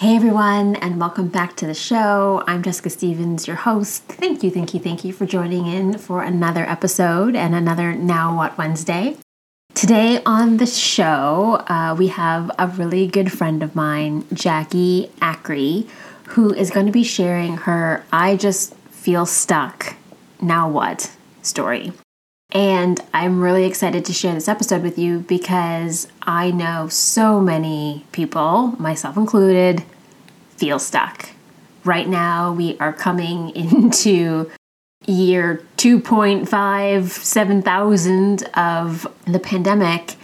Hey everyone, and welcome back to the show. I'm Jessica Stevens, your host. Thank you, thank you, thank you for joining in for another episode and another Now What Wednesday. Today on the show, uh, we have a really good friend of mine, Jackie Acri, who is going to be sharing her I Just Feel Stuck, Now What story. And I'm really excited to share this episode with you because I know so many people, myself included, feel stuck. Right now, we are coming into year 2.5, 7,000 of the pandemic,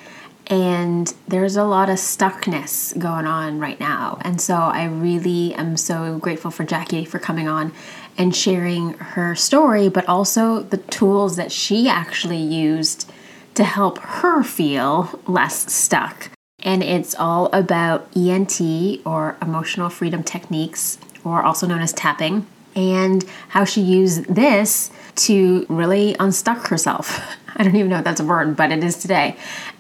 and there's a lot of stuckness going on right now. And so I really am so grateful for Jackie for coming on and sharing her story, but also the tools that she actually used to help her feel less stuck. And it's all about EFT or emotional freedom techniques, or also known as tapping, and how she used this to really unstuck herself. I don't even know if that's a word, but it is today.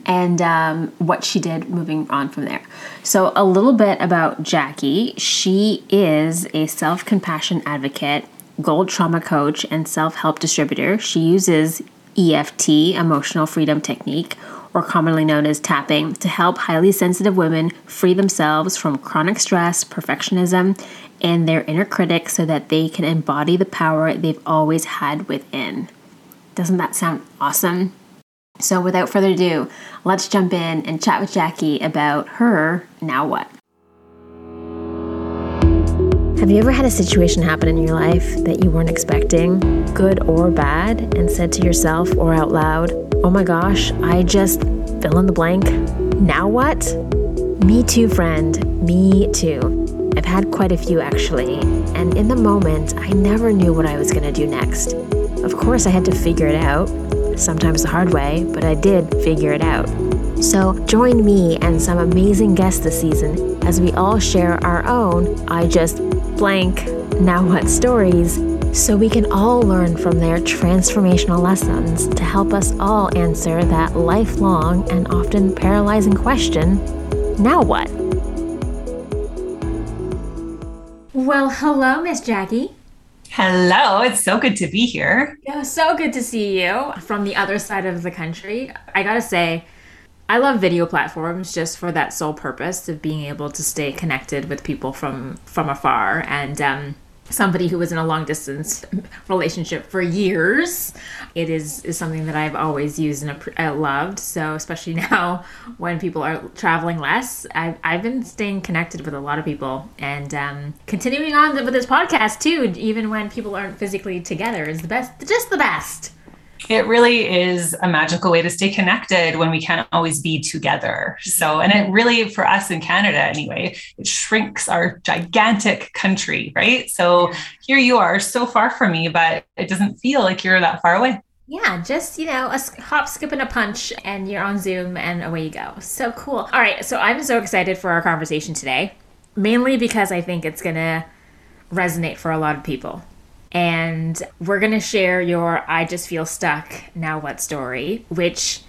And um, what she did moving on from there. So, a little bit about Jackie. She is a self compassion advocate, gold trauma coach, and self help distributor. She uses EFT, emotional freedom technique, or commonly known as tapping, to help highly sensitive women free themselves from chronic stress, perfectionism, and their inner critic so that they can embody the power they've always had within. Doesn't that sound awesome? So, without further ado, let's jump in and chat with Jackie about her now what. Have you ever had a situation happen in your life that you weren't expecting, good or bad, and said to yourself or out loud, Oh my gosh, I just fill in the blank? Now what? Me too, friend. Me too. I've had quite a few actually, and in the moment, I never knew what I was going to do next. Of course, I had to figure it out, sometimes the hard way, but I did figure it out. So, join me and some amazing guests this season as we all share our own I just blank now what stories so we can all learn from their transformational lessons to help us all answer that lifelong and often paralyzing question now what? Well, hello, Miss Jackie. Hello, it's so good to be here. Yeah, so good to see you from the other side of the country. I gotta say, I love video platforms just for that sole purpose of being able to stay connected with people from from afar and um, somebody who was in a long distance relationship for years. It is is something that i've always used and uh, loved. So especially now when people are traveling less i've, I've been staying connected with a lot of people and um, continuing on with this podcast too even when people aren't physically together is the best just the best it really is a magical way to stay connected when we can't always be together. So, and it really, for us in Canada anyway, it shrinks our gigantic country, right? So here you are so far from me, but it doesn't feel like you're that far away. Yeah, just, you know, a hop, skip, and a punch, and you're on Zoom, and away you go. So cool. All right, so I'm so excited for our conversation today, mainly because I think it's going to resonate for a lot of people and we're going to share your I just feel stuck now what story, which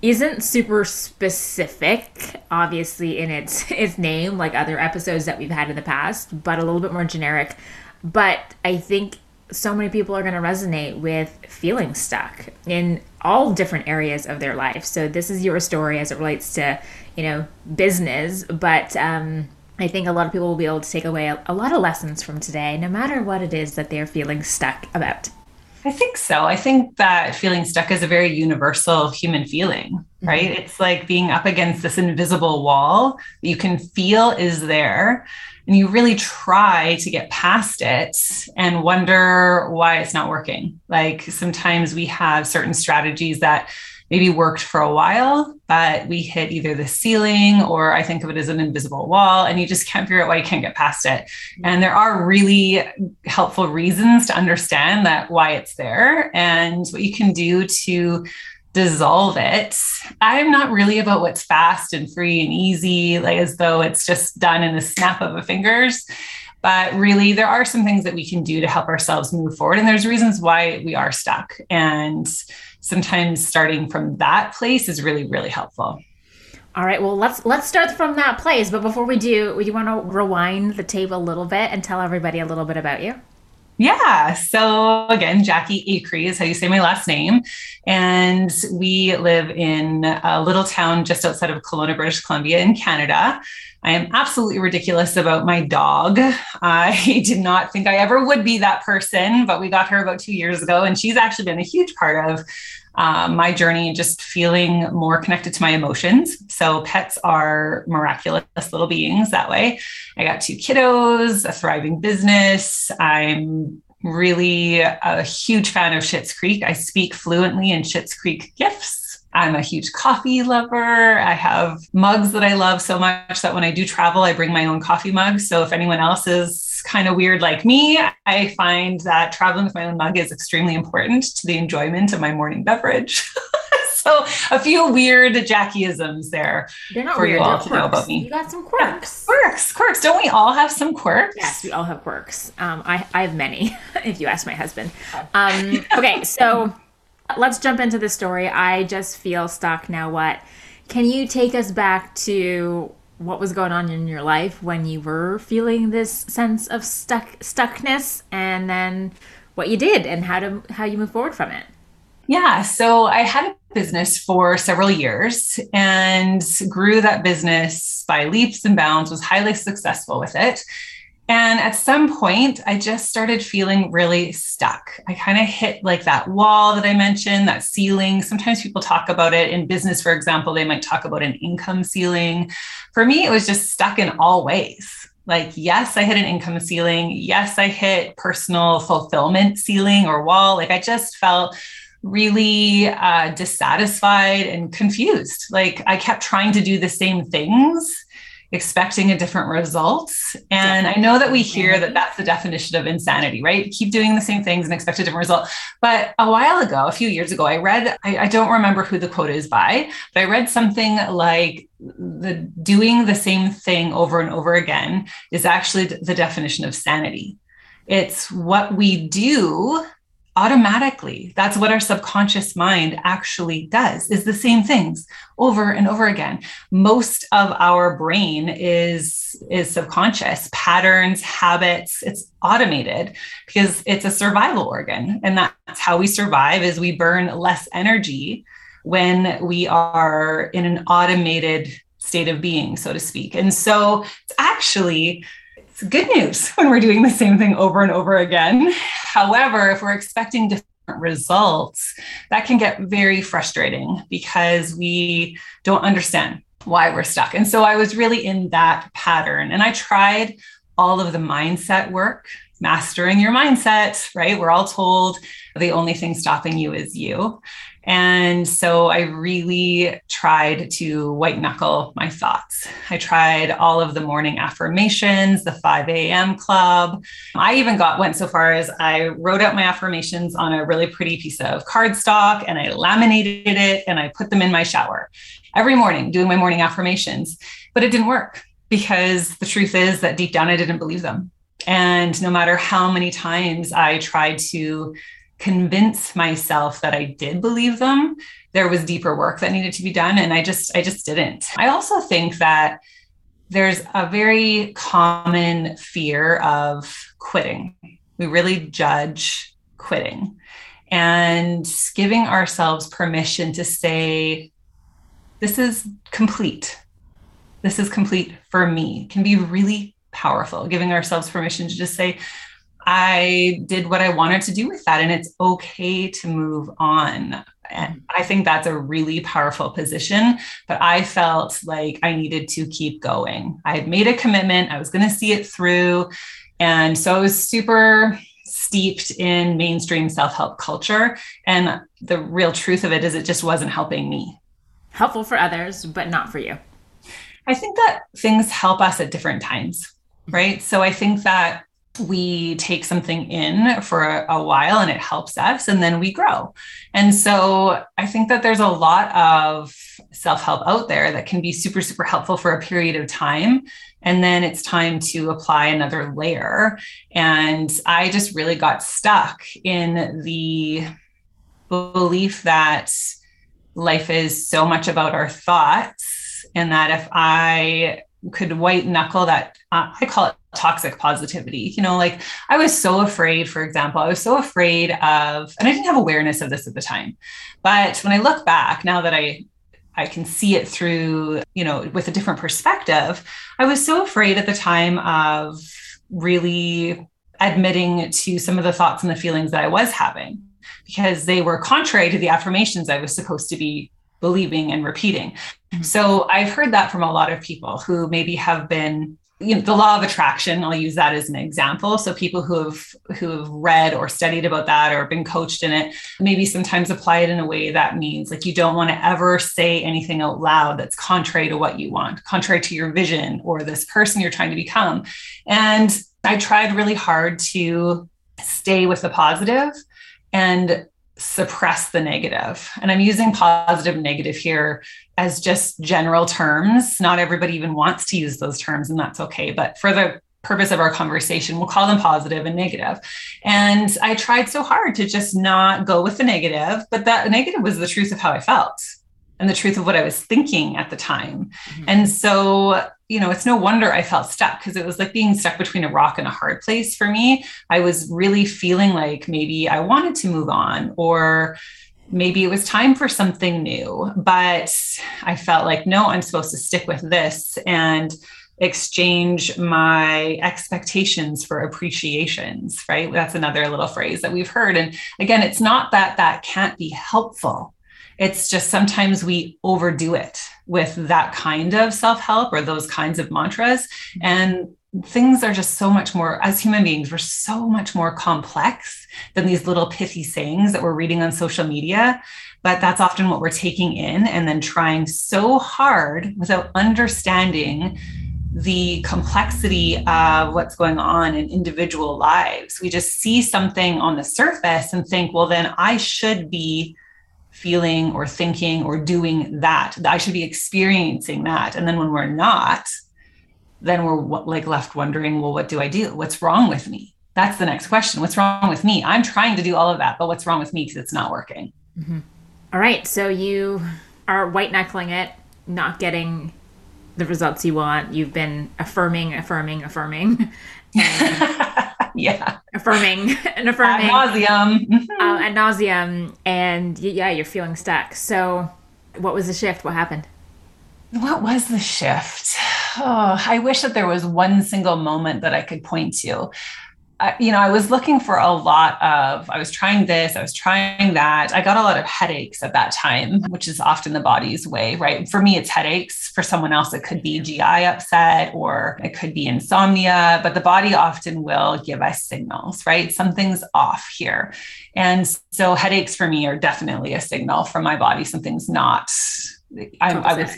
isn't super specific obviously in its its name like other episodes that we've had in the past, but a little bit more generic. But I think so many people are going to resonate with feeling stuck in all different areas of their life. So this is your story as it relates to, you know, business, but um I think a lot of people will be able to take away a, a, lot of lessons from today, no matter what it is that they're feeling stuck about. I think so. I think that feeling stuck is a very universal human feeling, right? Mm-hmm. It's like being up against this invisible wall that you can feel is there. And you really try to get past it and wonder why it's not working. Like sometimes we have certain strategies that maybe worked for a while, but we hit either the ceiling or I think of it as an invisible wall, and you just can't figure out why you can't get past it. Mm-hmm. And there are really helpful reasons to understand that why it's there and what you can do to dissolve it. I'm not really about what's fast and free and easy, like as though it's just done in the snap of a fingers. But really, there are some things that we can do to help ourselves move forward. And there's reasons why we are stuck. And sometimes starting from that place is really, really helpful. All right, well let's let's start from that place. But before we do, would you want to rewind the tape a little bit and tell everybody a little bit about you? Yeah. So again, Jackie Acree is how you say my last name. And we live in a little town just outside of Kelowna, British Columbia in Canada. I am absolutely ridiculous about my dog. I did not think I ever would be that person, but we got her about two years ago, and she's actually been a huge part of um, my journey, just feeling more connected to my emotions. So, pets are miraculous little beings that way. I got two kiddos, a thriving business. I'm really a huge fan of Schitt's Creek. I speak fluently in Schitt's Creek gifts. I'm a huge coffee lover. I have mugs that I love so much that when I do travel, I bring my own coffee mug. So if anyone else is kind of weird like me, I find that traveling with my own mug is extremely important to the enjoyment of my morning beverage. so a few weird Jackieisms there They're not for weird, you all to know about me. You got some quirks. Yeah, quirks, quirks. Don't we all have some quirks? Yes, we all have quirks. Um, I, I have many, if you ask my husband. Um, okay, so let's jump into the story. I just feel stuck now. What can you take us back to what was going on in your life when you were feeling this sense of stuck stuckness and then what you did and how to how you move forward from it? Yeah, so I had a business for several years and grew that business by leaps and bounds, was highly successful with it. And at some point, I just started feeling really stuck. I kind of hit like that wall that I mentioned, that ceiling. Sometimes people talk about it in business, for example, they might talk about an income ceiling. For me, it was just stuck in all ways. Like, yes, I hit an income ceiling. Yes, I hit personal fulfillment ceiling or wall. Like, I just felt really uh, dissatisfied and confused. Like, I kept trying to do the same things expecting a different result. And I know that we hear that that's the definition of insanity, right? Keep doing the same things and expect a different result. But a while ago, a few years ago, I read, I, I don't remember who the quote is by, but I read something like the doing the same thing over and over again is actually the definition of sanity. It's what we do automatically that's what our subconscious mind actually does is the same things over and over again. Most of our brain is is subconscious. Patterns habits it's automated because it's a survival organ. And that's how we survive is we burn less energy when we are in an automated state of being so to speak. And so it's actually it's good news when we're doing the same thing over and over again. However, if we're expecting different results, that can get very frustrating because we don't understand why we're stuck. And so I was really in that pattern and I tried all of the mindset work, mastering your mindset, right? We're all told the only thing stopping you is you. And so I really tried to white knuckle my thoughts. I tried all of the morning affirmations, the 5 a.m. club. I even got went so far as I wrote out my affirmations on a really pretty piece of cardstock and I laminated it and I put them in my shower every morning doing my morning affirmations. But it didn't work because the truth is that deep down I didn't believe them. And no matter how many times I tried to convince myself that I did believe them, there was deeper work that needed to be done and I just I just didn't. I also think that there's a very common fear of quitting. We really judge quitting and giving ourselves permission to say this is complete. This is complete for me can be really powerful. Giving ourselves permission to just say I did what I wanted to do with that, and it's okay to move on. And mm-hmm. I think that's a really powerful position. But I felt like I needed to keep going. I had made a commitment, I was going to see it through. And so I was super steeped in mainstream self help culture. And the real truth of it is, it just wasn't helping me. Helpful for others, but not for you. I think that things help us at different times, right? So I think that we take something in for a, a, while and it helps us and then we grow. And so i think that there's a lot of self-help out there that can be super super helpful for a period of time and then it's time to apply another layer. And i just really got stuck in the belief that life is so much about our thoughts and that if I could white knuckle that uh, I call it toxic positivity. You know, like I was so afraid, for example, I was so afraid of, and I didn't have awareness of this at the time. But when I look back, now that I I can see it through, you know, with a different perspective, I was so afraid at the time of really admitting to some of the thoughts and the feelings that I was having because they were contrary to the affirmations I was supposed to be believing and repeating. Mm-hmm. So I've heard that from a lot of people who maybe have been you know the law of attraction i'll use that as an example so people who have who have read or studied about that or been coached in it maybe sometimes apply it in a way that means like you don't want to ever say anything out loud that's contrary to what you want contrary to your vision or this person you're trying to become and i tried really hard to stay with the positive and suppress the negative. And I'm using positive negative here as just general terms. Not everybody even wants to use those terms, and that's okay. But for the purpose of our conversation, we'll call them positive and negative. And I tried so hard to just not go with the negative, but that negative was the truth of how I felt and the truth of what I was thinking at the time. Mm-hmm. And so, you know, it's no wonder I felt stuck because it was like being stuck between a rock and a hard place for me. I was really feeling like maybe I wanted to move on or maybe it was time for something new, but I felt like, no, I'm supposed to stick with this and exchange my expectations for appreciations, right? That's another little phrase that we've heard. And again, it's not that that can't be helpful it's just sometimes we overdo it with that kind of self help or those kinds of mantras. Mm-hmm. And things are just so much more, as human beings, we're so much more complex than these little pithy sayings that we're reading on social media. But that's often what we're taking in and then trying so hard without understanding the complexity of what's going on in individual lives. We just see something on the surface and think, well, then I should be feeling or thinking or doing that. I should be experiencing that. And then when we're not, then we're like left wondering, well, what do I do? What's wrong with me? That's the next question. What's wrong with me? I'm trying to do all of that, but what's wrong with me because it's not working? Mm-hmm. All right. So you are white knuckling it, not getting the results you want. You've been affirming, affirming, affirming. yeah. Affirming and affirming. Ad nauseum. uh, ad nauseum. And yeah, you're feeling stuck. So, what was the shift? What happened? What was the shift? Oh, I wish that there was one single moment that I could point to. You know, I was looking for a lot of, I was trying this, I was trying that. I got a lot of headaches at that time, which is often the body's way, right? For me, it's headaches. For someone else, it could be GI upset or it could be insomnia, but the body often will give us signals, right? Something's off here. And so headaches for me are definitely a signal from my body. Something's not, I, I was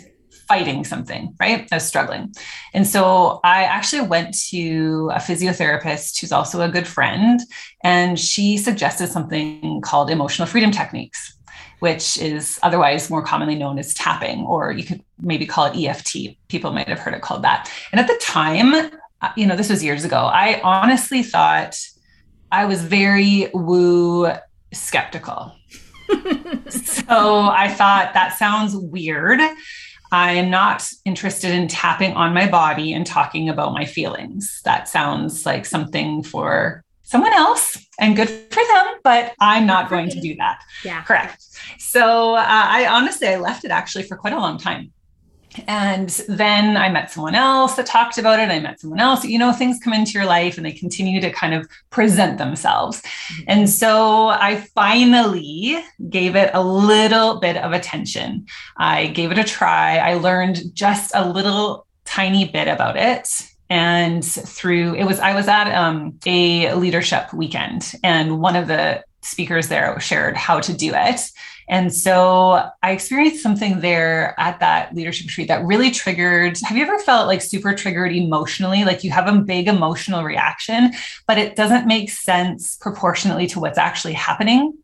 fighting something, right? I was struggling. And so I actually went to a physiotherapist who's also a good friend, and she suggested something called emotional freedom techniques, which is otherwise more commonly known as tapping, or you could maybe call it EFT. People might have heard it called that. And at the time, uh, you know, this was years ago, I honestly thought I was very woo skeptical. so I thought that sounds weird. I am not interested in tapping on my body and talking about my feelings. That sounds like something for someone else and good for them, but I'm not going to do that. Yeah. Correct. So uh, I honestly, I left it actually for quite a long time. And then I met someone else that talked about it. I met someone else. You know, things come into your life and they continue to kind of present themselves. Mm-hmm. And so I finally gave it a little bit of attention. I gave it a try. I learned just a little tiny bit about it and through it was i was at um, a leadership weekend and one of the speakers there shared how to do it and so I experienced something there at that leadership retreat that really triggered. Have you ever felt like super triggered emotionally? Like you have a big emotional reaction, but it doesn't make sense proportionately to what's actually happening?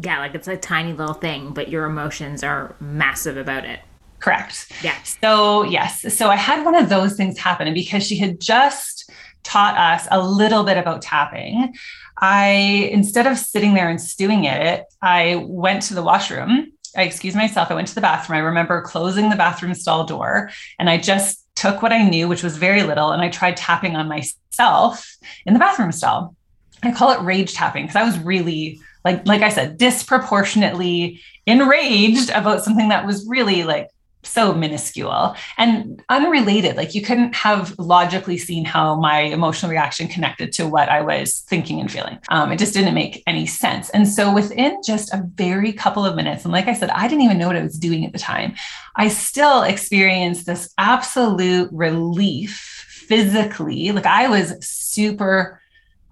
Yeah, like it's a tiny little thing, but your emotions are massive about it. Correct. Yeah. So, yes. So I had one of those things happen. And because she had just taught us a little bit about tapping, I, instead of sitting there and stewing it, I went to the washroom I excused myself. I went to the bathroom. I remember closing the bathroom stall door and I just took what I knew, which was very little, and I tried tapping on myself in the bathroom stall. I call it rage tapping because I was really like like I said, disproportionately enraged about something that was really like so minuscule and unrelated. Like you couldn't have logically seen how my emotional reaction connected to what I was thinking and feeling. Um, it just didn't make any sense. And so within just a very couple of minutes, and like I said, I didn't even know what I was doing at the time, I still experienced this absolute relief physically. Like I was super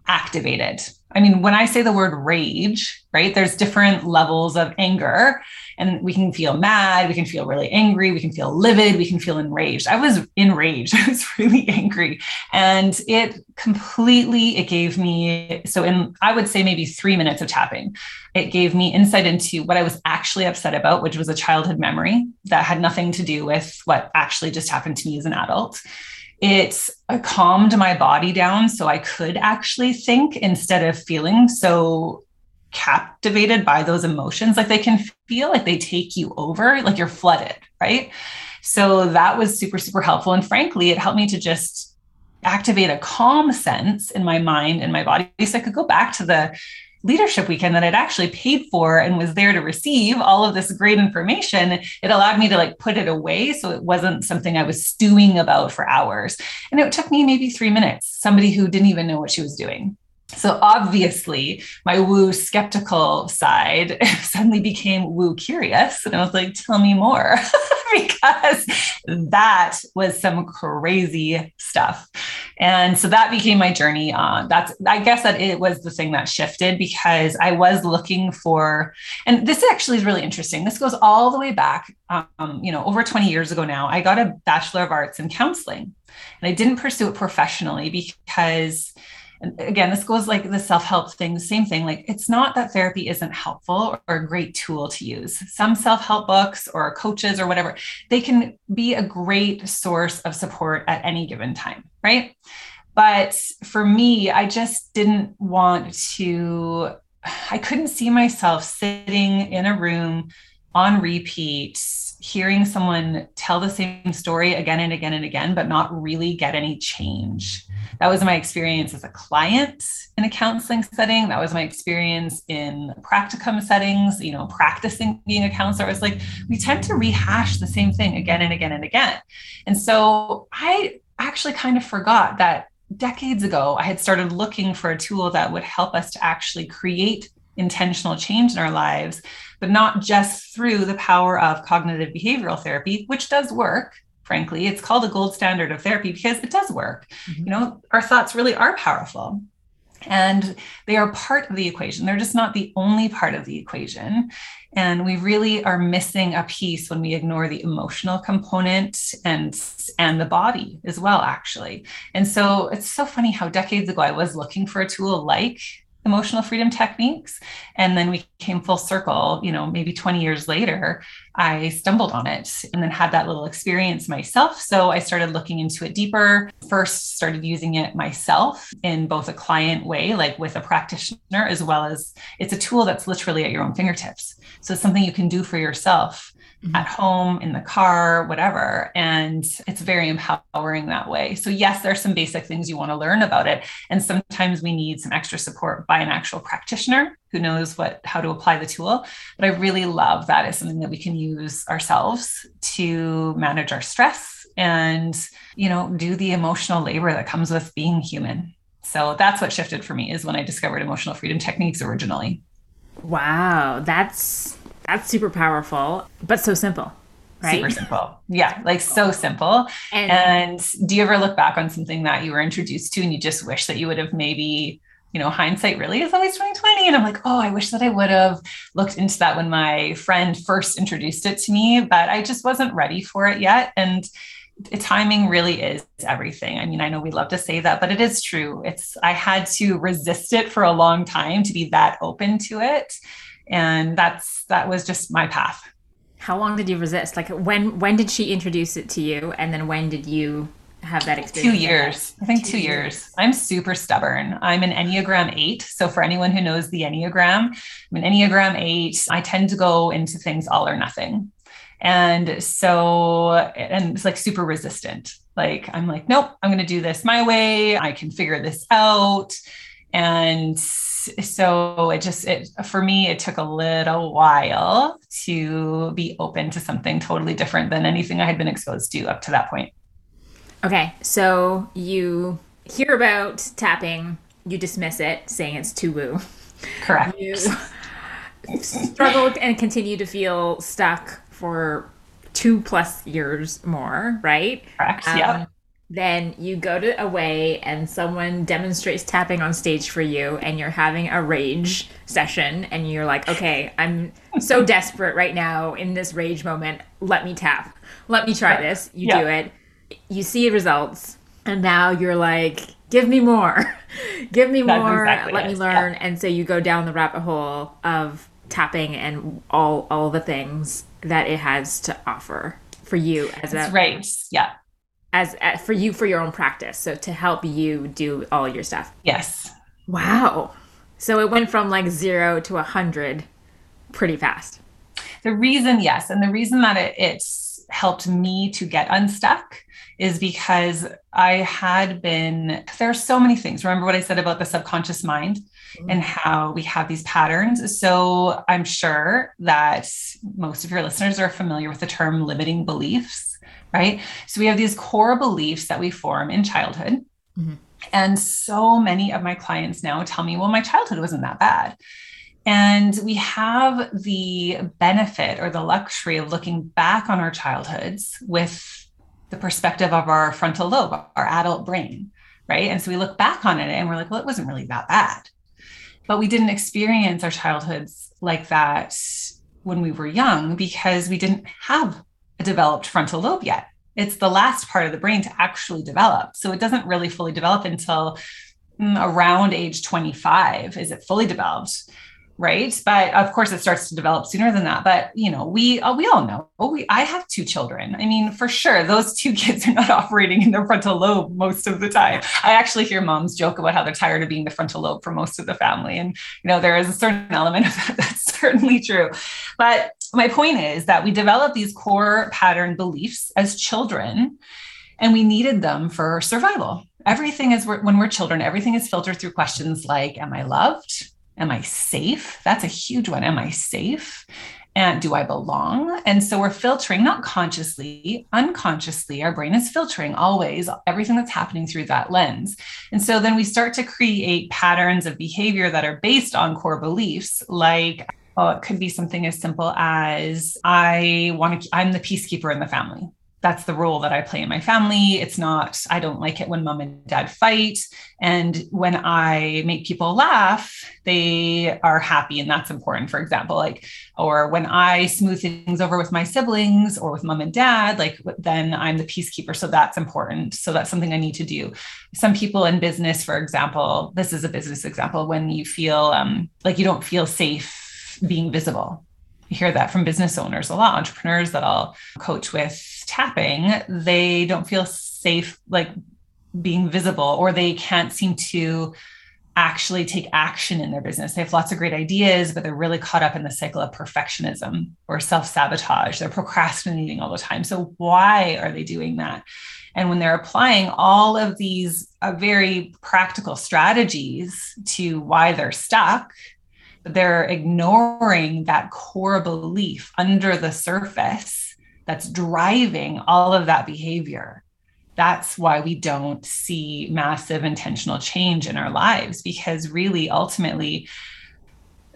activated. I mean, when I say the word rage, right, there's different levels of anger. And we can feel mad we can feel really angry we can feel livid we can feel enraged. I was enraged i was really angry. And it completely it gave me so in i would say maybe three minutes of tapping it gave me insight into what i was actually upset about which was a childhood memory that had nothing to do with what actually just happened to me as an adult it uh, calmed my body down so I could actually think instead of feeling so captivated by those emotions. Like they can feel like they take you over like you're flooded right? So that was super super helpful. And frankly it helped me to just activate a calm sense in my mind and my body so i could go back to the leadership weekend that I'd actually paid for and was there to receive all of this great information, it allowed me to like put it away. So it wasn't something I was stewing about for hours. And it took me maybe three minutes, somebody who didn't even know what she was doing. So obviously, my woo skeptical side suddenly became woo curious. And I was like, tell me more, because that was some crazy stuff. And so that became my journey on. That's, I guess that it was the thing that shifted because I was looking for, and this actually is really interesting. This goes all the way back, um, you know, over 20 years ago now. I got a Bachelor of Arts in Counseling, and I didn't pursue it professionally because again this goes like the self-help thing the same thing like it's not that therapy isn't helpful or a great tool to use some self-help books or coaches or whatever they can be a great source of support at any given time right but for me i just didn't want to i couldn't see myself sitting in a room on repeat hearing someone tell the same story again and again and again, but not really get any change. That was my experience as a client in a counseling setting. That was my experience in practicum settings, you know, practicing being a counselor. It's like we tend to rehash the same thing again and again and again. And so I actually kind of forgot that decades ago, I had started looking for a tool that would help us to actually create intentional change in our lives but not just through the power of cognitive behavioral therapy, which does work. Frankly, it's called a gold standard of therapy because it does work. Mm-hmm. You know, our thoughts really are powerful and they are part of the equation. They're just not the only part of the equation. And we really are missing a piece when we ignore the emotional component and and the body as well, actually. And so it's so funny how decades ago I was looking for a tool like emotional freedom techniques. And then we came full circle you know maybe 20 years later i stumbled on it and then had that little experience myself. So i started looking into it deeper. First started using it myself in both a client way like with a practitioner as well as it's a tool that's literally at your own fingertips. So it's something you can do for yourself mm-hmm. at home, in the car, whatever. And it's very empowering that way. So, yes, there are some basic things you want to learn about it. And sometimes we need some extra support by an actual practitioner who knows what how to apply the tool. But I really love that as something that we can use ourselves to manage our stress and, you know, do the emotional labor that comes with being human. So that's what shifted for me is when I discovered emotional freedom techniques originally. Wow, that's that's super powerful, but so simple. Right? Super simple. Yeah, like so simple. And, and do you ever look back on something that you were introduced to and you just wish that you would have maybe you know, hindsight really is always 2020. And I'm like, oh, I wish that I would have looked into that when my friend first introduced it to me, but I just wasn't ready for it yet. And timing really is everything. I mean, I know we love to say that, but it is true. It's I had to resist it for a long time to be that open to it and that's that was just my path how long did you resist like when when did she introduce it to you and then when did you have that experience? Two years. I think two, two years. years. I'm super stubborn. I'm an Enneagram 8. So, for anyone who knows the Enneagram, I'm an Enneagram 8. I tend to go into things all or nothing. And so, and it's like super resistant. Like, I'm like, nope, I'm going to do this my way. I can figure this out. And so it just it for me it took a little while to be open to something totally different than anything I had been exposed to up to that point. Okay, so you hear about tapping, you dismiss it, saying it's too woo. Correct. You struggle and continue to feel stuck for two plus years more, right? Correct. Um, yeah then you go to away and someone demonstrates tapping on stage for you and you're having a rage session and you're like okay i'm so desperate right now in this rage moment. Let me tap. Let me try this. You yeah. do it. You see results. And now you're like give me more. Give me That's more. exactly let it. me learn. Yeah. and so you go down the rabbit hole of tapping and all all the things that it has to offer for you as That's a right yeah as, as for you for your own practice. So to help you do all your stuff. Yes. Wow. So it went from like zero to a hundred pretty fast. The reason yes. And the reason that it, it's helped me to get unstuck is because i had been there are so many things. Remember what i said about the subconscious mind mm-hmm. and how we have these patterns? So i'm sure that most of your listeners are familiar with the term limiting beliefs right? So we have these core beliefs that we form in childhood. Mm-hmm. And so many of my clients now tell me, well, my childhood wasn't that bad. And we have the benefit or the luxury of looking back on our childhoods with the perspective of our frontal lobe, our adult brain, right? And so we look back on it and we're like, well, it wasn't really that bad. But we didn't experience our childhoods like that when we were young because we didn't have developed frontal lobe yet. It's the last part of the brain to actually develop. So it doesn't really fully develop until mm, around age 25 is it fully developed right? But of course it starts to develop sooner than that. But you know we uh, we all know. Oh, we i have two children. I mean for sure those two kids are not operating in their frontal lobe most of the time. I actually hear moms joke about how they're tired of being the frontal lobe for most of the family. And you know there is a certain element of that that's certainly true. But my point is that we develop these core pattern beliefs as children and we needed them for survival everything is when we're children everything is filtered through questions like am i loved Am I safe? That's a huge one. Am I safe? And do I belong? And so we're filtering, not consciously, unconsciously. Our brain is filtering always everything that's happening through that lens. And so then we start to create patterns of behavior that are based on core beliefs, like, oh, it could be something as simple as I want to, I'm the peacekeeper in the family that's the role that I play in my family. It's not, I don't like it when mom and dad fight. And when I make people laugh, they are happy. And that's important, for example, like, or when I smooth things over with my siblings or with mom and dad, like, then I'm the peacekeeper. So that's important. So that's something I need to do. Some people in business, for example, this is a business example, when you feel um, like you don't feel safe being visible. I hear that from business owners a lot, entrepreneurs that I'll coach with tapping, they don't feel safe like being visible or they can't seem to actually take action in their business. They have lots of great ideas, but they're really caught up in the cycle of perfectionism or self sabotage. They're procrastinating all the time. So, why are they doing that? And when they're applying all of these uh, very practical strategies to why they're stuck, they're ignoring that core belief under the surface that's driving all of that behavior. That's why we don't see massive intentional change in our lives because really ultimately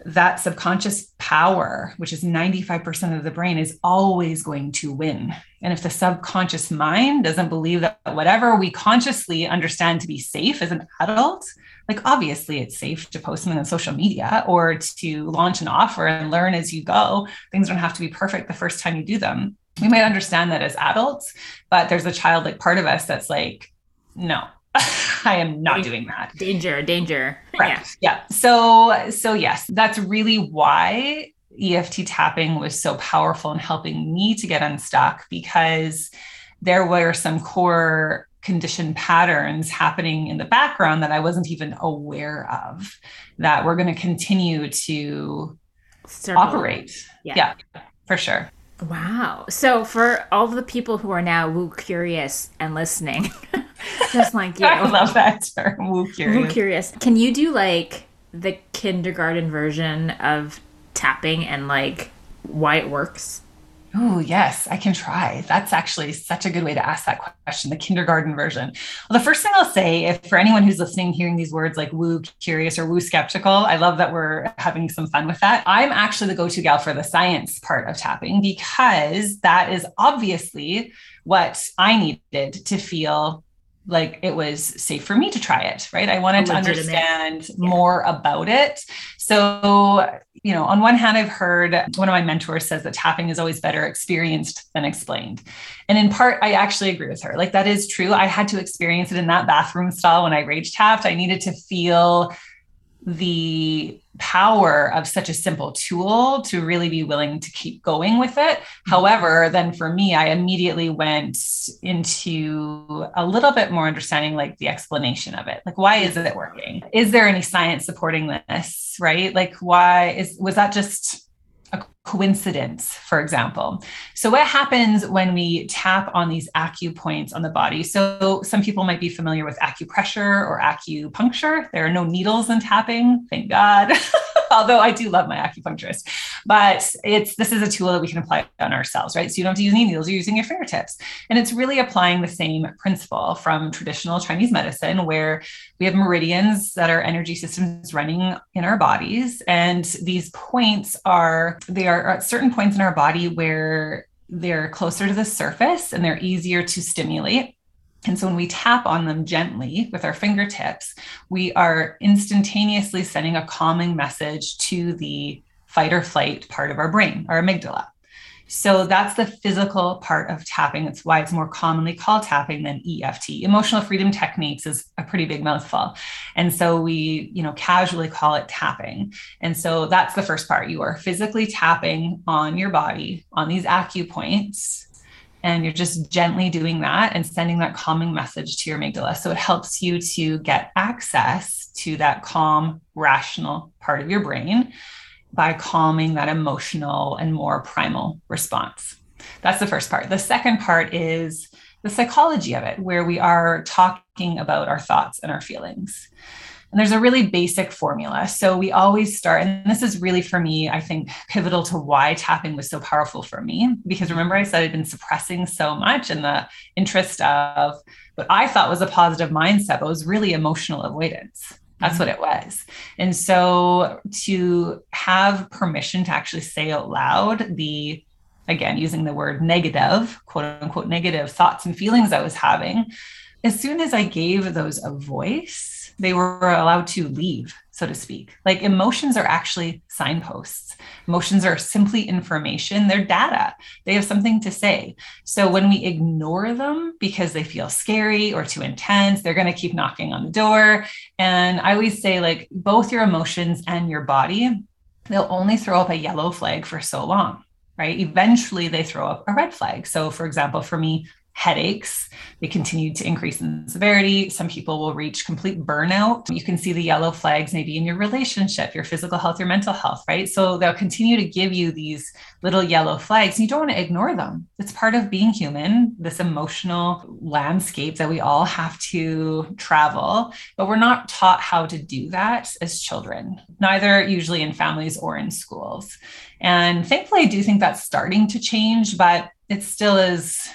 that subconscious power, which is 95% of the brain, is always going to win. And if the subconscious mind doesn't believe that whatever we consciously understand to be safe as an adult, like obviously it's safe to post something on social media or to launch an offer and learn as you go. Things don't have to be perfect the first time you do them we might understand that as adults, but there's a childlike part of us that's like, no, I am not doing that. Danger, danger. Yeah. yeah. So, so yes, that's really why EFT tapping was so powerful in helping me to get unstuck because there were some core conditioned patterns happening in the background that I wasn't even aware of that we're going to continue to Circle. operate. Yeah. yeah, for sure. Wow. So for all the people who are now woo curious and listening, just like you. I love that term, woo curious. Woo curious. Can you do like the kindergarten version of tapping and like why it works? Oh, yes, I can try. That's actually such a good way to ask that question, the kindergarten version. Well, the first thing I'll say, if for anyone who's listening, hearing these words like woo curious or woo skeptical, I love that we're having some fun with that. I'm actually the go to gal for the science part of tapping because that is obviously what I needed to feel like it was safe for me to try it, right? I wanted to understand yeah. more about it. So, you know, on one hand, I've heard one of my mentors says that tapping is always better experienced than explained. And in part, I actually agree with her. Like, that is true. I had to experience it in that bathroom style when I rage tapped. I needed to feel the power of such a simple tool to really be willing to keep going with it. Mm-hmm. However, then for me, I immediately went into a little bit more understanding like the explanation of it. Like, why is it working? Is there any science supporting this? Right? Like, why is was that just a coincidence, for example. So, what happens when we tap on these acupoints on the body? So, some people might be familiar with acupressure or acupuncture. There are no needles in tapping, thank God. Although I do love my acupuncturist, but it's this is a tool that we can apply on ourselves, right? So you don't have to use any needles; you're using your fingertips, and it's really applying the same principle from traditional Chinese medicine, where we have meridians that are energy systems running in our bodies, and these points are they are at certain points in our body where they're closer to the surface and they're easier to stimulate. And so when we tap on them gently with our fingertips, we are instantaneously sending a calming message to the fight or flight part of our brain, our amygdala. So that's the physical part of tapping. It's why it's more commonly called tapping than EFT. Emotional freedom techniques is a pretty big mouthful. And so we, you know, casually call it tapping. And so that's the first part. You are physically tapping on your body on these acupoints and you're just gently doing that and sending that calming message to your amygdala. So it helps you to get access to that calm, rational part of your brain by calming that emotional and more primal response. That's the first part. The second part is the psychology of it, where we are talking about our thoughts and our feelings. And there's a really basic formula. So we always start, and this is really for me, I think, pivotal to why tapping was so powerful for me. Because remember, I said I'd been suppressing so much in the interest of what I thought was a positive mindset, but was really emotional avoidance. That's what mm-hmm. it was. And so to have permission to actually say out loud the, again, using the word negative, quote unquote, negative thoughts and feelings I was having, as soon as I gave those a voice, they were allowed to leave so to speak. Like emotions are actually signposts. Emotions are simply information, they're data. They have something to say. So when we ignore them because they feel scary or too intense, they're going to keep knocking on the door. And I always say, like, both your emotions and your body, they'll only throw up a yellow flag for so long right? Eventually they throw up a red flag. So, for example, for me, headaches. They continue to increase in severity. Some people will reach complete burnout. You can see the yellow flags maybe in your relationship, your physical health, your mental health, right? So they'll continue to give you these little yellow flags. You don't want to ignore them. It's part of being human, this emotional landscape that we all have to travel, but we're not taught how to do that as children, neither usually in families or in schools. And thankfully, I do think that's starting to change, but it still is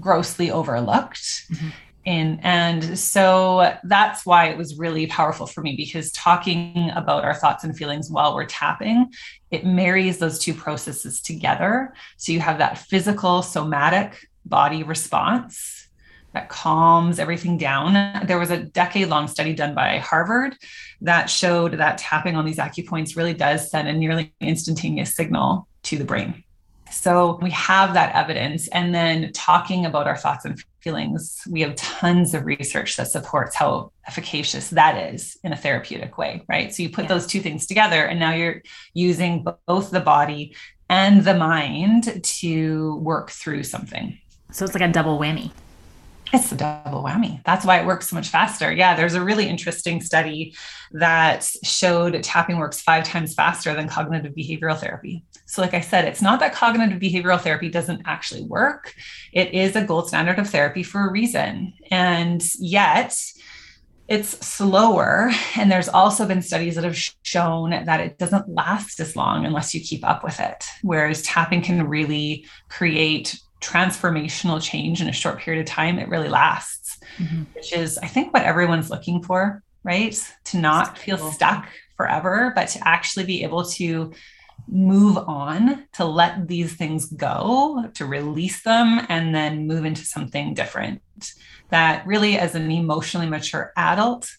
grossly overlooked. Mm-hmm. In, and so that's why it was really powerful for me because talking about our thoughts and feelings while we're tapping, it marries those two processes together. So you have that physical, somatic body response that calms everything down. There was a decade long study done by Harvard that showed that tapping on these acupoints really does send a nearly instantaneous signal to the brain. So we have that evidence. And then talking about our thoughts and feelings, we have tons of research that supports how efficacious that is in a therapeutic way, right? So you put yeah. those two things together, and now you're using both the body and the mind to work through something. So it's like a double whammy. It's a double whammy. That's why it works so much faster. Yeah, there's a really interesting study that showed tapping works five times faster than cognitive behavioral therapy. So, like I said, it's not that cognitive behavioral therapy doesn't actually work, it is a gold standard of therapy for a reason. And yet, it's slower. And there's also been studies that have shown that it doesn't last as long unless you keep up with it. Whereas tapping can really create transformational change in a short period of time. It really lasts, mm-hmm. which is, I think, what everyone's looking for, right? To not feel stuck forever, but to actually be able to move on, to let these things go, to release them, and then move into something different that really, as an emotionally mature adult,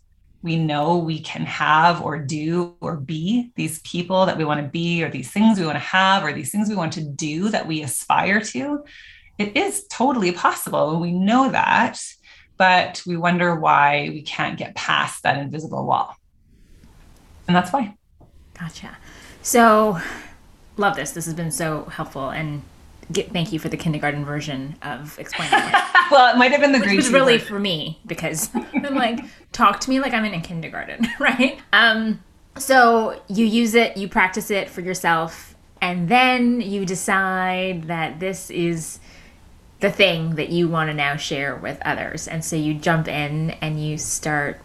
we know we can have or do or be these people that we want to be, or these things we want to have, or these things we want to do that we aspire to. It is totally possible. We know that, but we wonder why we can't get past that invisible wall. And that's why. Gotcha. So, love this. This has been so helpful. And get, thank you for the kindergarten version of explaining it. well, it might have been the Which was really version. for me because I'm like, talk to me like I'm in a kindergarten, right? Um, so you use it, you practice it for yourself, and then you decide that this is the thing that you want to now share with others. And so you jump in and you start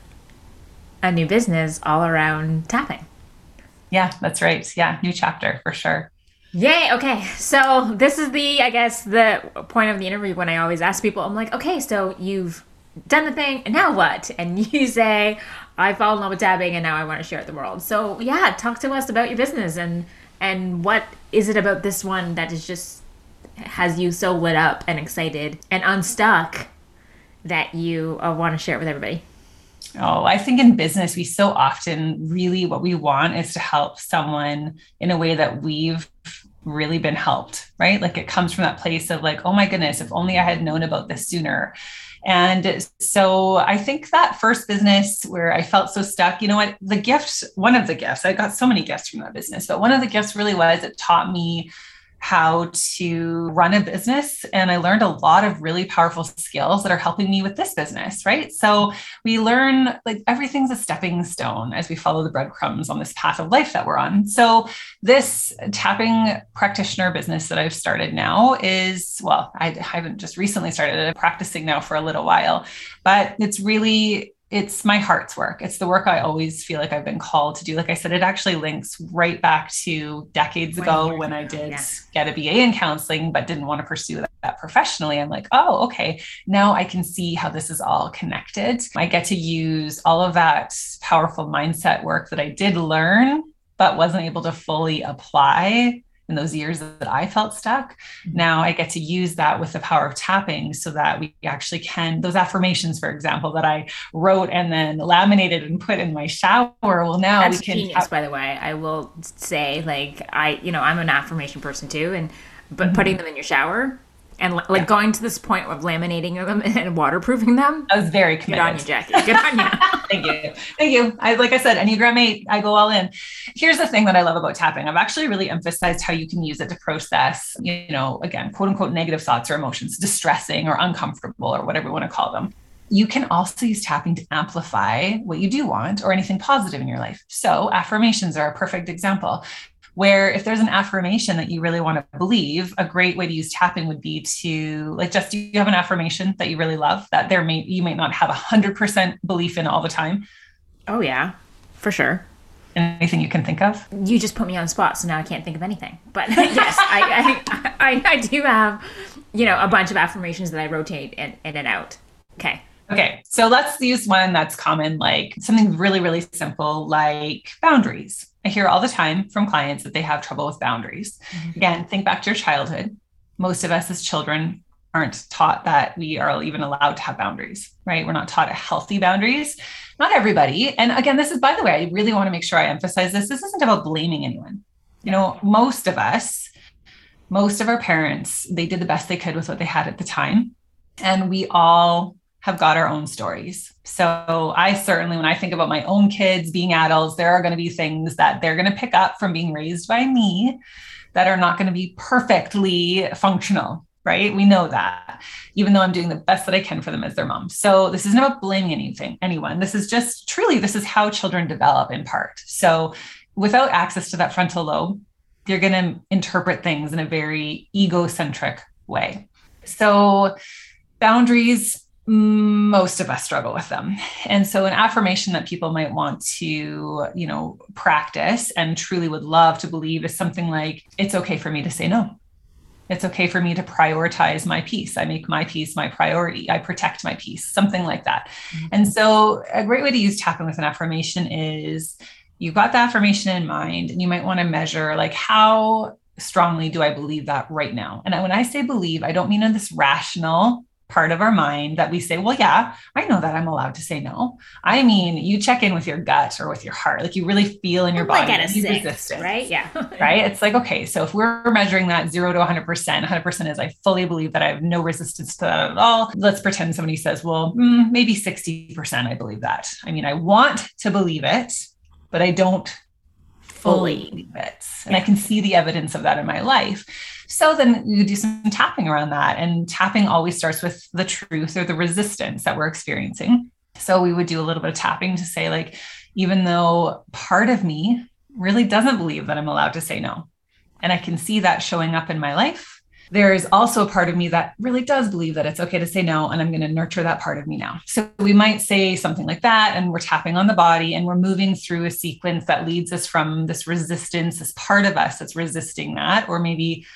a new business all around tapping. Yeah, that's right. Yeah, new chapter for sure. Yay. Okay. So this is the, I guess, the point of the interview when I always ask people, I'm like, okay, so you've done the thing, and now what? And you say, I fall in love with tapping, and now I want to share it with the world. So yeah, talk to us about your business and and what is it about this one that is just has you so lit up and excited and unstuck that you uh, want to share it with everybody? Oh, I think in business, we so often really what we want is to help someone in a way that we've really been helped, right? Like it comes from that place of like, oh my goodness, if only I had known about this sooner. And so I think that first business where I felt so stuck, you know what? The gift, one of the gifts, I got so many gifts from that business, but one of the gifts really was it taught me how to run a business. And I learned a lot of really powerful skills that are helping me with this business, right? So we learn like everything's a stepping stone as we follow the breadcrumbs on this path of life that we're on. So this tapping practitioner business that I've started now is, well, I haven't just recently started it practicing now for a little while, but it's really it's my heart's work. It's the work I always feel like I've been called to do. Like I said, it actually links right back to decades ago when I did yeah. get a BA in counseling, but didn't want to pursue that, that, professionally. I'm like, oh, okay, now I can see how this is all connected. I get to use all of that powerful mindset work that I did learn, but wasn't able to fully apply in those years that I felt stuck. Now I get to use that with the power of tapping so that we actually can, those affirmations, for example, that I wrote and then laminated and put in my shower. Well, now That's we can. Genius, tap- by the way. I will say, like, I, you know, I'm an affirmation person too. And, but mm-hmm. putting them in your shower and like yeah. going to this point of laminating them and waterproofing them. I was very committed. Good on you, Jackie. Good on you. Thank you. Thank you. I like I said, Enneagram 8, I go all in. Here's the thing that I love about tapping. I've actually really emphasized how you can use it to process, you know, again, quote unquote negative thoughts or emotions, distressing or uncomfortable or whatever you want to call them. You can also use tapping to amplify what you do want or anything positive in your life. So, affirmations are a perfect example where if there's an affirmation that you really want to believe a great way to use tapping would be to like just do you have an affirmation that you really love that there may you might not have a hundred percent belief in all the time? Oh yeah for sure. Anything you can think of? You just put me on the spot so now i can't think of anything. But yes I, I, I i do have you know a bunch of affirmations that i rotate in, in and out. Okay. Okay, so let's use one that's common, like something really, really simple, like boundaries. I hear all the time from clients that they have trouble with boundaries. Mm-hmm. Again, think back to your childhood. Most of us as children aren't taught that we are even allowed to have boundaries, right? We're not taught healthy boundaries. Not everybody. And again, this is, by the way, I really want to make sure I emphasize this. This isn't about blaming anyone. You know, most of us, most of our parents, they did the best they could with what they had at the time. And we all have got our own stories. So I certainly, when I think about my own kids being adults, there are going to be things that they're going to pick up from being raised by me that are not going to be perfectly functional. right? We know that, even though I'm doing the best that I can for them as their mom. So this isn't about blaming anything, anyone. This is just truly, this is how children develop in part. So without access to that frontal lobe, you're going to interpret things in a very egocentric way. So boundaries most of us struggle with them. And so an affirmation that people might want to you know practice and truly would love to believe is something like it's okay for me to say no. It's okay for me to prioritize my peace. I make my peace my priority. I protect my peace something like that. Mm-hmm. and so a great way to use tapping with an affirmation is you've got the affirmation in mind and you might want to measure like how strongly do i believe that right now? And when i say believe i don't mean in this rational part of our mind that we say, well, yeah, I know that I'm allowed to say no. I mean, you check in with your gut or with your heart, like you really feel in your body like at a six, resistance, right? Yeah. right. It's like, okay, so if we're measuring that zero to 100%, 100% is I fully believe that I have no resistance to that at all. Let's pretend somebody says, well, mm, maybe 60% I believe that. I mean, I want to believe it, but I don't fully believe it. And yeah. I can see the evidence of that in my life. So then you do some tapping around that. And tapping always starts with the truth or the resistance that we're experiencing. So we would do a little bit of tapping to say, like, even though part of me really doesn't believe that I'm allowed to say no, and I can see that showing up in my life, there is also a part of me that really does believe that it's okay to say no and i'm going to nurture that part of me now so we might say something like that and we're tapping on the body and we're moving through a sequence that leads us from this resistance this part of us that's resisting that or maybe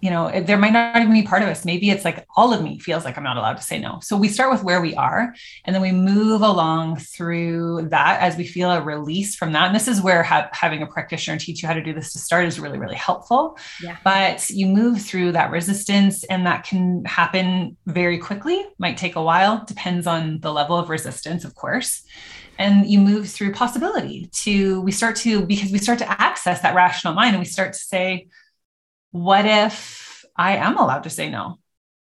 you know, there might not even be part of us. Maybe it's like all of me feels like I'm not allowed to say no. So we start with where we are and then we move along through that as we feel a release from that. And this is where ha- having a practitioner teach you how to do this to start is really, really helpful. Yeah. But you move through that resistance and that can happen very quickly, might take a while, depends on the level of resistance, of course and you move through possibility to we start to because we start to access that rational mind and we start to say what if I am allowed to say no?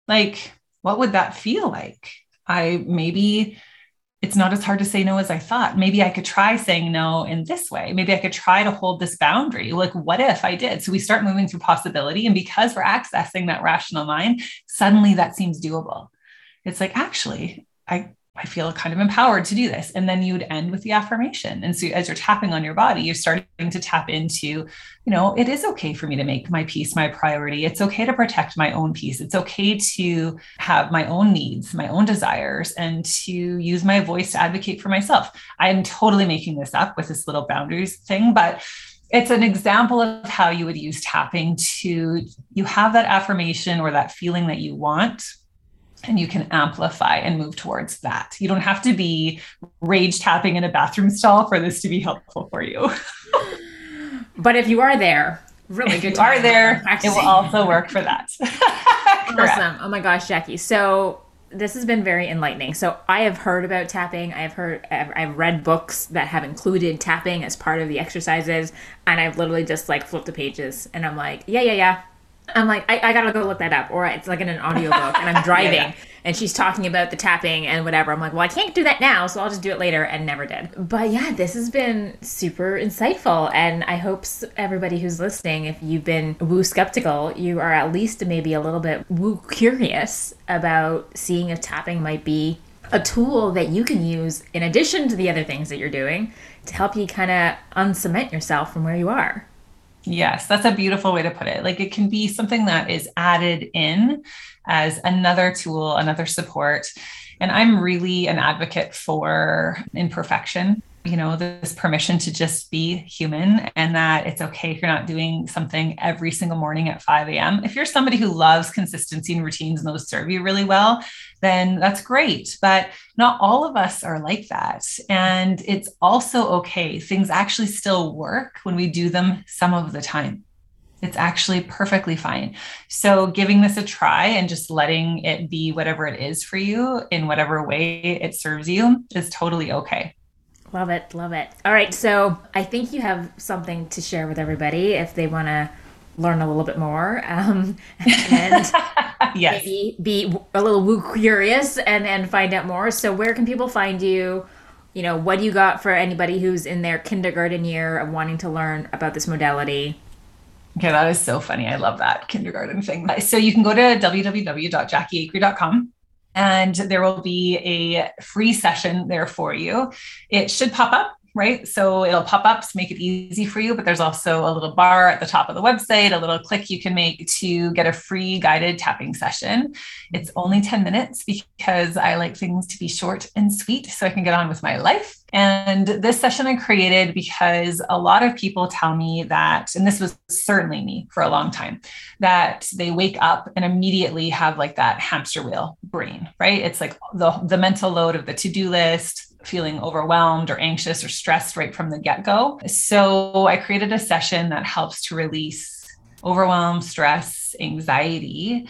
Like, what would that feel like? I maybe it's not as hard to say no as I thought. Maybe I could try saying no in this way. Maybe I could try to hold this boundary. Like, what if I did? So we start moving through possibility. And because we're accessing that rational mind, suddenly that seems doable. It's like, actually, I I feel kind of empowered to do this. And then you would end with the affirmation. And so as you're tapping on your body, you're starting to tap into, you know, it is okay for me to make my peace my priority. It's okay to protect my own peace. It's okay to have my own needs, my own desires, and to use my voice to advocate for myself. I'm totally making this up with this little boundaries thing, but it's an example of how you would use tapping to you have that affirmation or that feeling that you want and you can amplify and move towards that. You don't have to be rage tapping in a bathroom stall for this to be helpful for you. but if you are there, really good. If you are there, it will also work for that. awesome. Oh my gosh, Jackie. So this has been very enlightening. So I have heard about tapping. I've heard, I've read books that have included tapping as part of the exercises, and I've literally just like flipped the pages, and I'm like, yeah, yeah, yeah, I'm like, I, I, gotta go look that up. Or it's like in an audiobook and I'm driving yeah, yeah. and she's talking about the tapping and whatever. I'm like, well, I can't do that now, so I'll just do it later and never did. But yeah, this has been super insightful. And I hope everybody who's listening, if you've been woo skeptical, you are at least maybe a little bit woo curious about seeing if tapping might be a tool that you can use in addition to the other things that you're doing to help you kind of uncement yourself from where you are. Yes, that's a beautiful way to put it. Like it can be something that is added in as another tool, another support. And I'm really an advocate for imperfection you know, this permission to just be human and that it's okay if you're not doing something every single morning at 5 a.m. If you're somebody who loves consistency and routines and those serve you really well, then that's great. But not all of us are like that. And it's also okay. Things actually still work when we do them some of the time. It's actually perfectly fine. So, giving this a try and just letting it be whatever it is for you in whatever way it serves you is totally okay. Love it. Love it. All right. So I think you have something to share with everybody if they want to learn a little bit more um, and yes. maybe be a little woo curious and, and find out more. So where can people find you? You know, what do you got for anybody who's in their kindergarten year of wanting to learn about this modality? Okay, that is so funny. I love that kindergarten thing. So you can go to www.jackieacree.com and there will be a free session there for you. It should pop up right? So it'll pop up to make it easy for you, but there's also a little bar at the top of the website, a little click you can make to get a free guided tapping session. It's only 10 minutes because I like things to be short and sweet so I can get on with my life. And this session I created because a lot of people tell me that, and this was certainly me for a long time, that they wake up and immediately have like that hamster wheel brain, right? It's like the, the mental load of the to do list, feeling overwhelmed or anxious or stressed right from the get go. So I created a session that helps to release overwhelm, stress, anxiety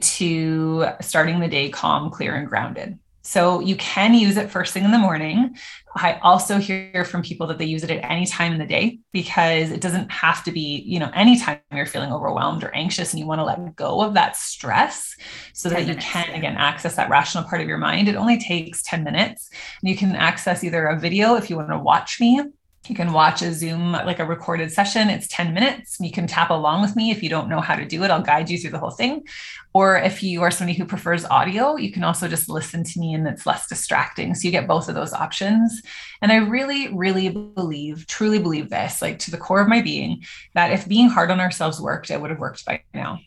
to starting the day calm, clear, and grounded. So you can use it first thing in the morning. I also hear from people that they use it at any time in the day because it doesn't have to be, you know, anytime you're feeling overwhelmed or anxious and you want to let go of that stress so that minutes, you can again access that rational part of your mind. It only takes 10 minutes. And you can access either a video if you want to watch me you can watch a Zoom, like a recorded session. It's 10 minutes. You can tap along with me if you don't know how to do it. I'll guide you through the whole thing. Or if you are somebody who prefers audio, you can also just listen to me and it's less distracting. So you get both of those options. And I really, really believe, truly believe this, like to the core of my being, that if being hard on ourselves worked, it would have worked by now.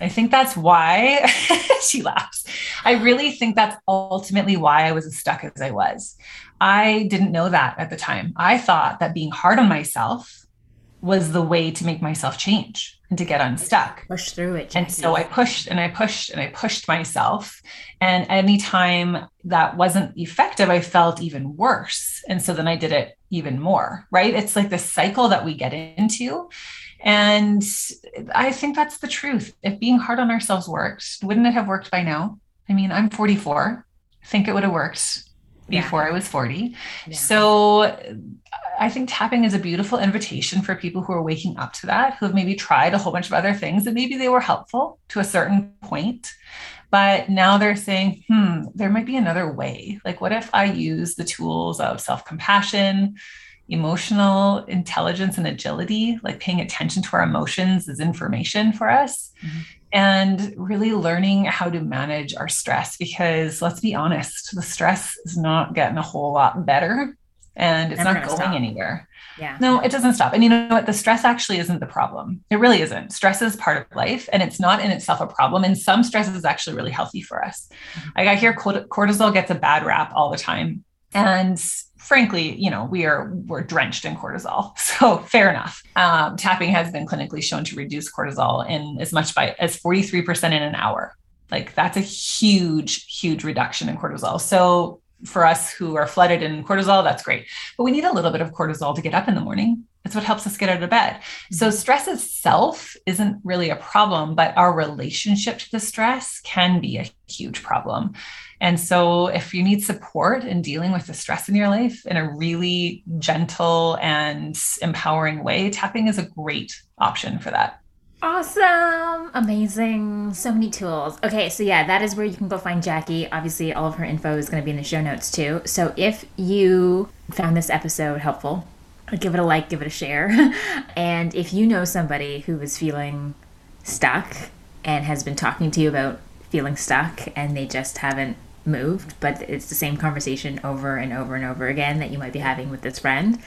I think that's why she laughs. I really think that's ultimately why I was as stuck as I was. I didn't know that at the time. I thought that being hard on myself was the way to make myself change and to get unstuck. Push through it. Jackie. And so I pushed and I pushed and I pushed myself. And anytime that wasn't effective, I felt even worse. And so then I did it even more, right? It's like this cycle that we get into. And I think that's the truth. If being hard on ourselves worked, wouldn't it have worked by now? I mean, I'm 44. I think it would have worked before yeah. I was 40. Yeah. So I think tapping is a beautiful invitation for people who are waking up to that, who have maybe tried a whole bunch of other things and maybe they were helpful to a certain point. But now they're saying, hmm, there might be another way. Like, what if I use the tools of self compassion, emotional intelligence, and agility, like paying attention to our emotions is information for us? Mm-hmm and really learning how to manage our stress because let's be honest, the stress is not getting a whole lot better and it's Never not going stop. anywhere. Yeah. No, it doesn't stop. And you know what? The stress actually isn't the problem. It really isn't. Stress is part of life and it's not in itself a problem. And some stress is actually really healthy for us. Mm-hmm. Like I got hear cortisol gets a bad rap all the time. And frankly, you know, we are we're drenched in cortisol. So fair enough. Um, tapping has been clinically shown to reduce cortisol in as much by as 43% in an hour. Like that's a huge, huge reduction in cortisol. So for us who are flooded in cortisol, that's great. But we need a little bit of cortisol to get up in the morning. It's what helps us get out of bed. So mm-hmm. stress itself isn't really a problem, but our relationship to the stress can be a huge problem. And so, if you need support in dealing with the stress in your life in a really gentle and empowering way, tapping is a great option for that. Awesome. Amazing. So many tools. Okay, so yeah, that is where you can go find Jackie. Obviously, all of her info is going to be in the show notes too. So if you found this episode helpful, give it a like, give it a share. and if you know somebody who is feeling stuck and has been talking to you about feeling stuck and they just haven't moved, but it's the same conversation over and over and over again that you might be having with this friend,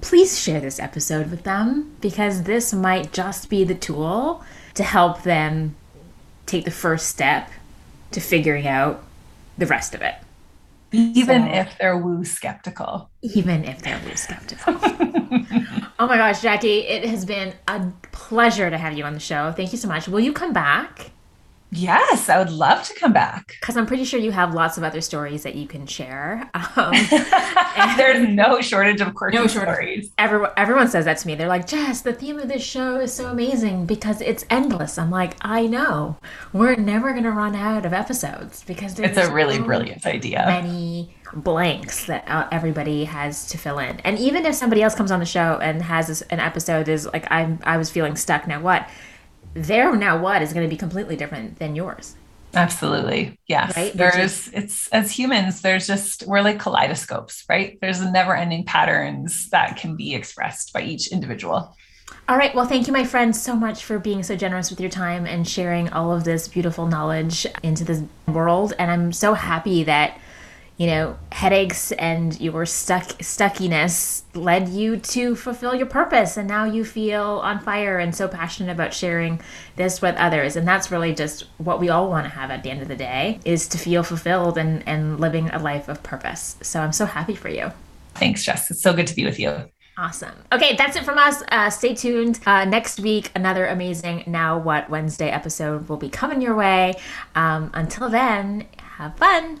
please share this episode with them because this might just be the tool to help them take the first step to figuring out the rest of it. Even so, if they're woo skeptical. Even if they're woo skeptical. oh my gosh, Jackie, it has been a pleasure to have you on the show. Thank you so much. Will you come back? Yes, I would love to come back. Because I'm pretty sure you have lots of other stories that you can share. Um, There's no shortage of quirky no shortage. stories. Everyone, everyone says that to me. They're like, Jess, the theme of this show is so amazing because it's endless. I'm like, I know. We're never going to run out of episodes because it's a really so brilliant idea. Many blanks that uh, everybody has to fill in. And even if somebody else comes on the show and has this, an episode is like, I'm, I was feeling stuck. Now what? Their now what is going to be completely different than yours. Absolutely. Yes. Right? There's, it's as humans, there's just, we're like kaleidoscopes, right? There's never ending patterns that can be expressed by each individual. All right. Well, thank you, my friend, so much for being so generous with your time and sharing all of this beautiful knowledge into this world. And I'm so happy that you know, headaches and your stuck stuckiness led you to fulfill your purpose and now you feel on fire and so passionate about sharing this with others and that's really just what we all want to have at the end of the day is to feel fulfilled and and living a life of purpose. So I'm so happy for you. Thanks, Jess. It's so good to be with you. Awesome. Okay, that's it from us. Uh, stay tuned. Uh, next week, another amazing Now What Wednesday episode will be coming your way. Um, until then, have fun.